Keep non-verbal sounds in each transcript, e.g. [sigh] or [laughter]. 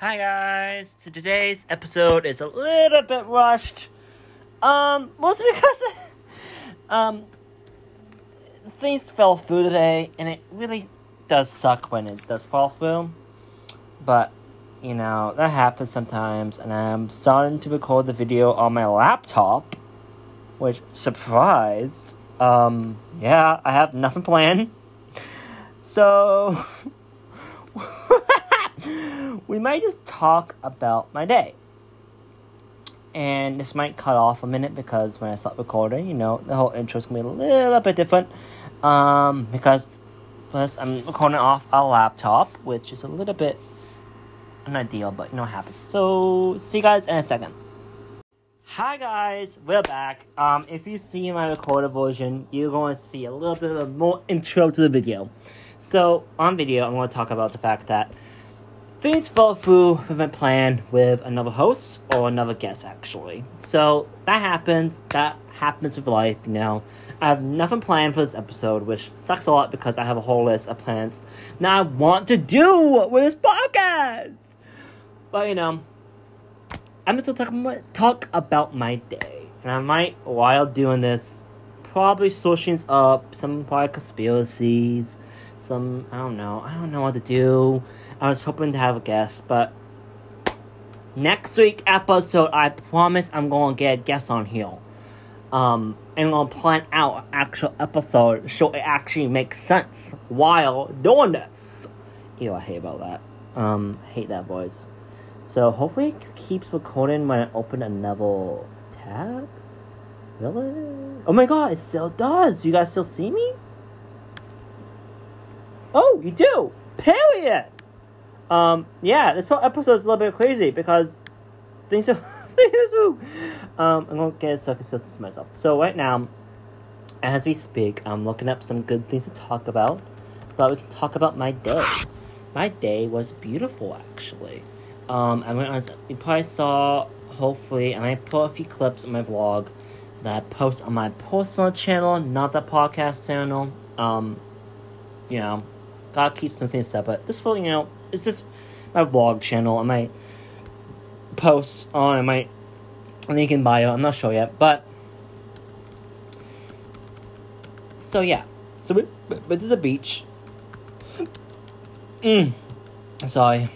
Hi guys. So today's episode is a little bit rushed. Um, mostly because [laughs] um things fell through today, and it really does suck when it does fall through. But you know that happens sometimes, and I'm starting to record the video on my laptop, which surprised. Um, yeah, I have nothing planned. [laughs] So [laughs] we might just talk about my day. And this might cut off a minute because when I start recording, you know, the whole intro is gonna be a little bit different. Um, because plus I'm recording off a laptop, which is a little bit unideal, but you know what happens. So see you guys in a second. Hi guys, we're back. Um, if you see my recorded version, you're going to see a little bit of a more intro to the video. So on video, I'm going to talk about the fact that things fell through with my plan with another host or another guest actually. So that happens. That happens with life, you know. I have nothing planned for this episode, which sucks a lot because I have a whole list of plans that I want to do with this podcast. But you know, I'm just gonna talk, talk about my day, and I might while doing this probably searching up some probably conspiracies, some I don't know, I don't know what to do. I was hoping to have a guest, but next week episode, I promise I'm gonna get a guest on here. Um, and I'll plan out actual episode so it actually makes sense while doing this. Ew, I hate about that. Um, hate that voice. So hopefully it keeps recording when I open another tab. Really? Oh my god, it still does. You guys still see me? Oh, you do. Period. Um, yeah, this whole episode is a little bit crazy because things are. [laughs] Um, I'm gonna get second to myself. So right now, as we speak, I'm looking up some good things to talk about. But we can talk about my day. My day was beautiful, actually. Um, I went on. You probably saw. Hopefully, and I put a few clips on my vlog that I post on my personal channel, not the podcast channel. Um, you know, gotta keep some things But This full, you know, it's just my vlog channel. I might post on. I might link in bio. I'm not sure yet, but so yeah. So we went to the beach. Mm. Sorry.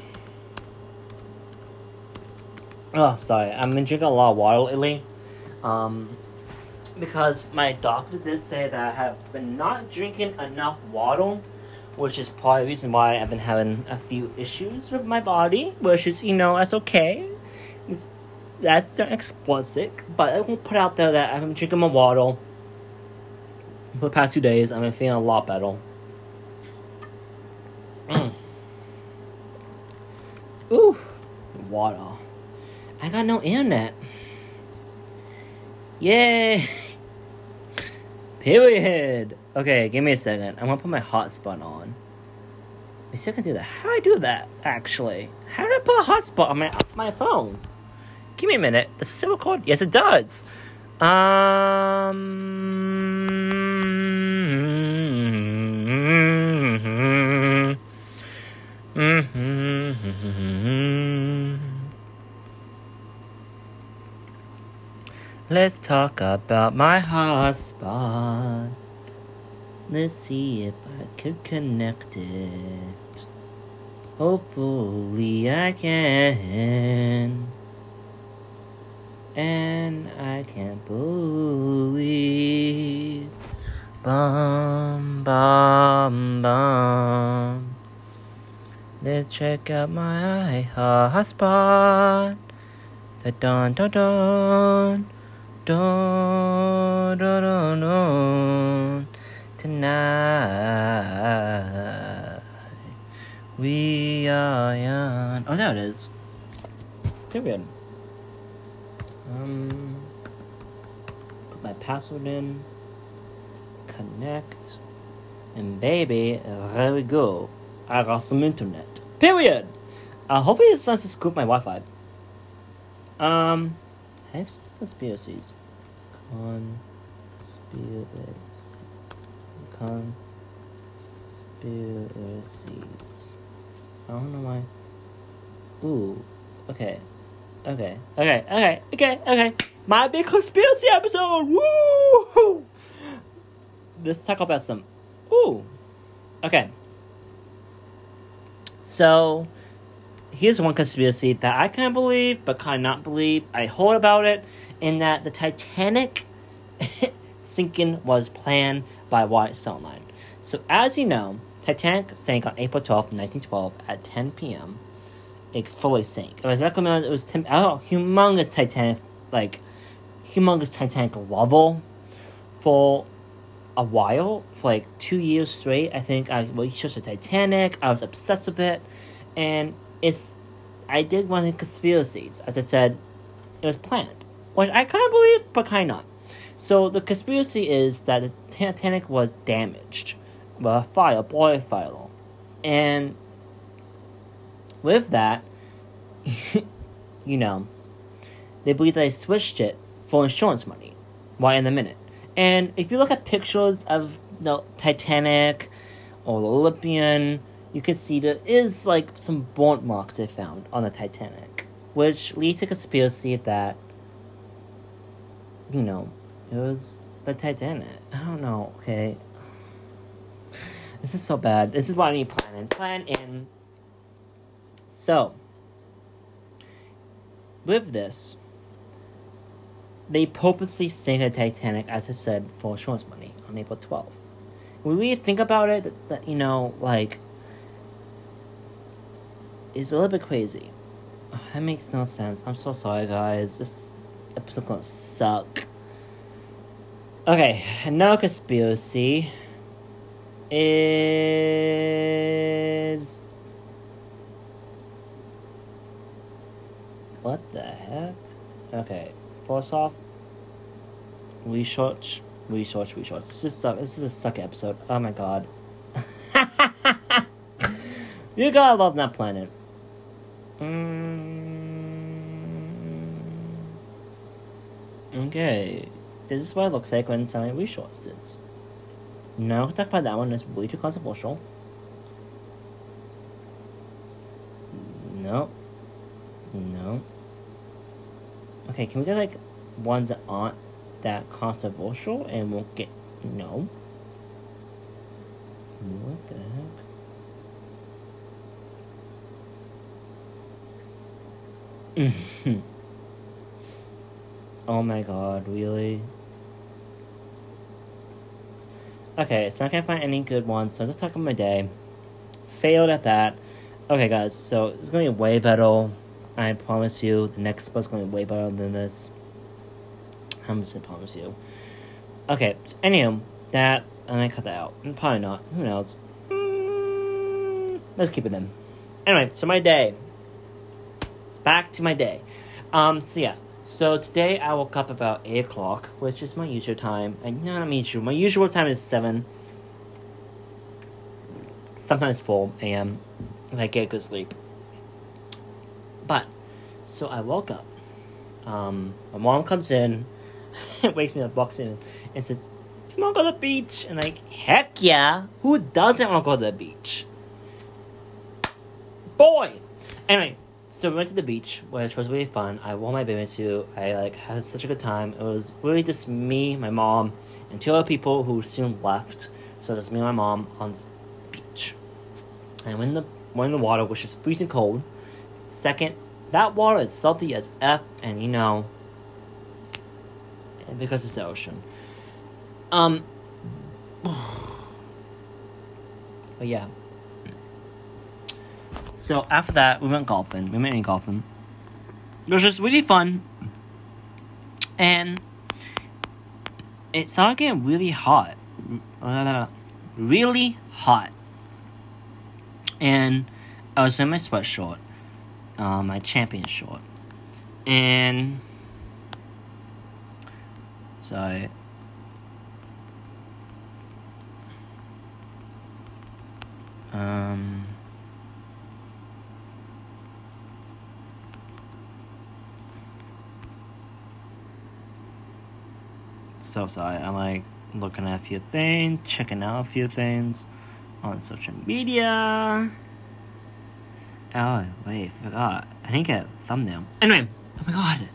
Oh, sorry. I've been drinking a lot of water lately. Um, because my doctor did say that I have been not drinking enough water, which is part of the reason why I've been having a few issues with my body, which is, you know, that's okay. It's, that's not explicit, but I won't put out there that I've been drinking my water for the past two days. I've been feeling a lot better. Mm. Ooh, water. I got no internet. Yay! Period. Okay, give me a second. I'm gonna put my hotspot on. I can do that. How do I do that, actually? How do I put a hotspot on my my phone? Give me a minute. Does it still record? Yes, it does. Um. [laughs] Let's talk about my hotspot. Let's see if I could connect it. Hopefully I can. And I can't believe. Bum, bum, bum. Let's check out my hotspot. Da dun dun dun. Dun dun dun dun. Tonight we are young. Oh, there it is. Period. Um, put my password in. Connect. And baby, there we go. I got some internet. Period. Uh, hopefully this doesn't scoop my Wi-Fi. Um, I have conspiracies. Conspiracies. Conspiracies. I don't know why. Ooh. Okay. Okay. Okay. Okay. Okay. Okay. My big conspiracy episode. Woo! Let's talk about some. Ooh. Okay. So, here's one conspiracy that I can't believe, but can't believe. I heard about it, in that the Titanic [laughs] sinking was planned by White Star Line. So, as you know, Titanic sank on April 12, 1912 at 10 p.m. It fully sank. It was recommended, it was, 10, oh, humongous Titanic, like, humongous Titanic level for a while, for like two years straight. I think I researched the Titanic, I was obsessed with it, and it's, I did one of the conspiracies. As I said, it was planned. Which I kind of believe, but kind of not. So the conspiracy is that the Titanic was damaged by a fire, boiler fire, and with that, [laughs] you know, they believe they switched it for insurance money. Why in a minute? And if you look at pictures of the Titanic or the Olympian, you can see there is like some burnt marks they found on the Titanic, which leads to conspiracy that you know it was the Titanic. I don't know. Okay, this is so bad. This is why I need planning. Plan in. So with this, they purposely sank the Titanic, as I said, for insurance money on April 12th. When we think about it, that, that you know, like, it's a little bit crazy. That makes no sense. I'm so sorry, guys. This episode gonna suck. Okay, another conspiracy is what the heck? Okay, first off, research, research, research. This is suck. This is a suck episode. Oh my god. [laughs] you gotta love that planet. Mm. Okay, this is what it looks like when telling resources. No, talk about that one. It's way too controversial. No. No. Okay, can we get like ones that aren't that controversial and we'll get no. What the heck? [laughs] oh my god, really? Okay, so I can't find any good ones, so I'm just talking my day. Failed at that. Okay, guys, so it's gonna be way better. I promise you, the next one's gonna be way better than this. I'm just gonna promise you. Okay, so anywho, that, I'm gonna cut that out. Probably not. Who knows? Mm, let's keep it in. Anyway, so my day. Back to my day. Um, so yeah. So today I woke up about 8 o'clock, which is my usual time. And not my usual. My usual time is 7. Sometimes 4 a.m. if I get good sleep. But, so I woke up. Um, my mom comes in, [laughs] wakes me up, walks in, and says, Do you want to go to the beach? And like, heck yeah. Who doesn't want to go to the beach? Boy! Anyway, so we went to the beach, which was really fun. I wore my bathing suit. I like had such a good time. It was really just me, my mom, and two other people who soon left. So just me and my mom on the beach. And when the in the water, which is freezing cold. Second, that water is salty as f, and you know, because it's the ocean. Um. [sighs] But yeah. So after that, we went golfing. We went golfing. It was just really fun. And it started getting really hot. [laughs] Really hot. And I was in my sweatshirt, um, my champion short. And so um so sorry. I'm like looking at a few things, checking out a few things on social media. Oh, wait, forgot. I didn't get a thumbnail. Anyway, oh my god.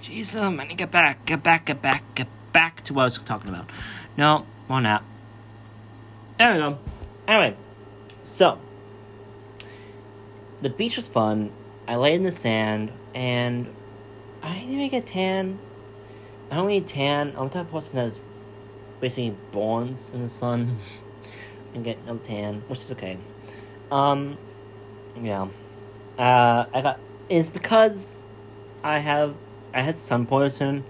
Jeez, um, I need to get back, get back, get back, get back to what I was talking about. No, more nap. There we go. Anyway, so the beach was fun. I laid in the sand, and I didn't even get tan. I don't need tan. I'm the type of person that's basically born in the sun [laughs] and get no tan, which is okay. Um, yeah. Uh, I got. It's because I have I had sun poison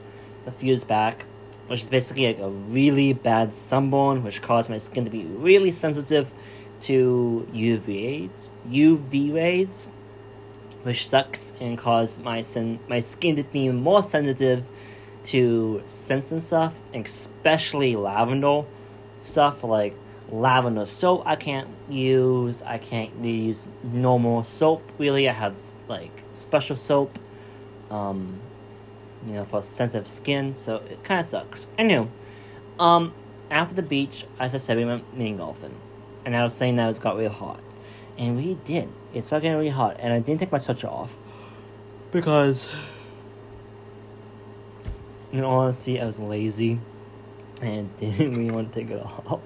a few years back, which is basically like a really bad sunburn, which caused my skin to be really sensitive to UV rays. UV rays, which sucks and caused my sen- my skin to be more sensitive to scents and stuff, especially lavender stuff like lavender soap I can't use. I can't use normal soap really. I have like special soap, um, you know, for sensitive skin. So it kind of sucks. Anyway, um, after the beach, I said, we went mini golfing, and I was saying that it got really hot, and we did. It started getting really hot, and I didn't take my sweatshirt off because, in all honesty, I was lazy and [laughs] didn't really want to take it off.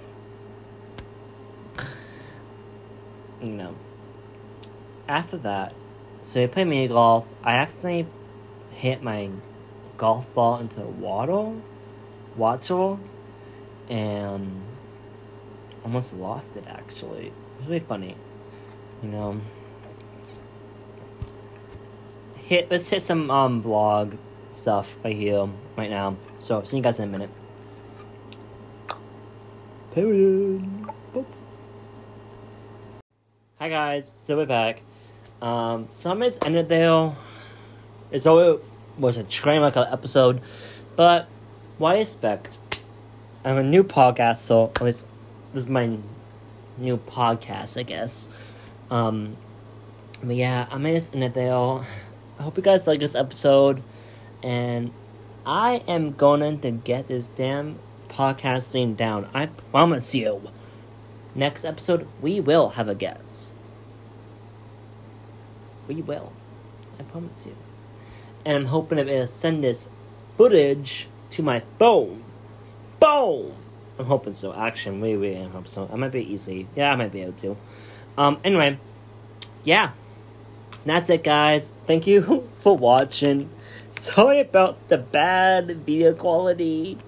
you know. After that, so I played mini golf. I accidentally hit my golf ball into the water, water, and almost lost it. Actually, it was really funny. You know, hit. Let's hit some um vlog stuff right here, right now. So see you guys in a minute. Period. Boop. Hi guys, so we're back. Um, summer's ended there. It's always was a train wreck episode, but what I expect? I'm a new podcast, so at least this is my new podcast, I guess. Um, but yeah, I made this in it there. I hope you guys like this episode, and I am going to get this damn podcasting down. I promise you. Next episode, we will have a guest. We will. I promise you. And I'm hoping able to send this footage to my phone. Boom! I'm hoping so. Actually, wait, wait, I hope so. I might be easy. Yeah, I might be able to. Um, anyway, yeah. That's it, guys. Thank you [laughs] for watching. Sorry about the bad video quality.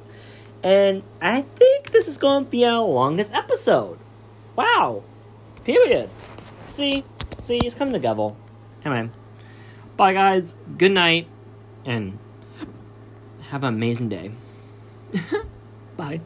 And I think this is going to be our longest episode. Wow. Period. See, see, it's coming together. Anyway, bye guys. Good night, and have an amazing day. [laughs] bye.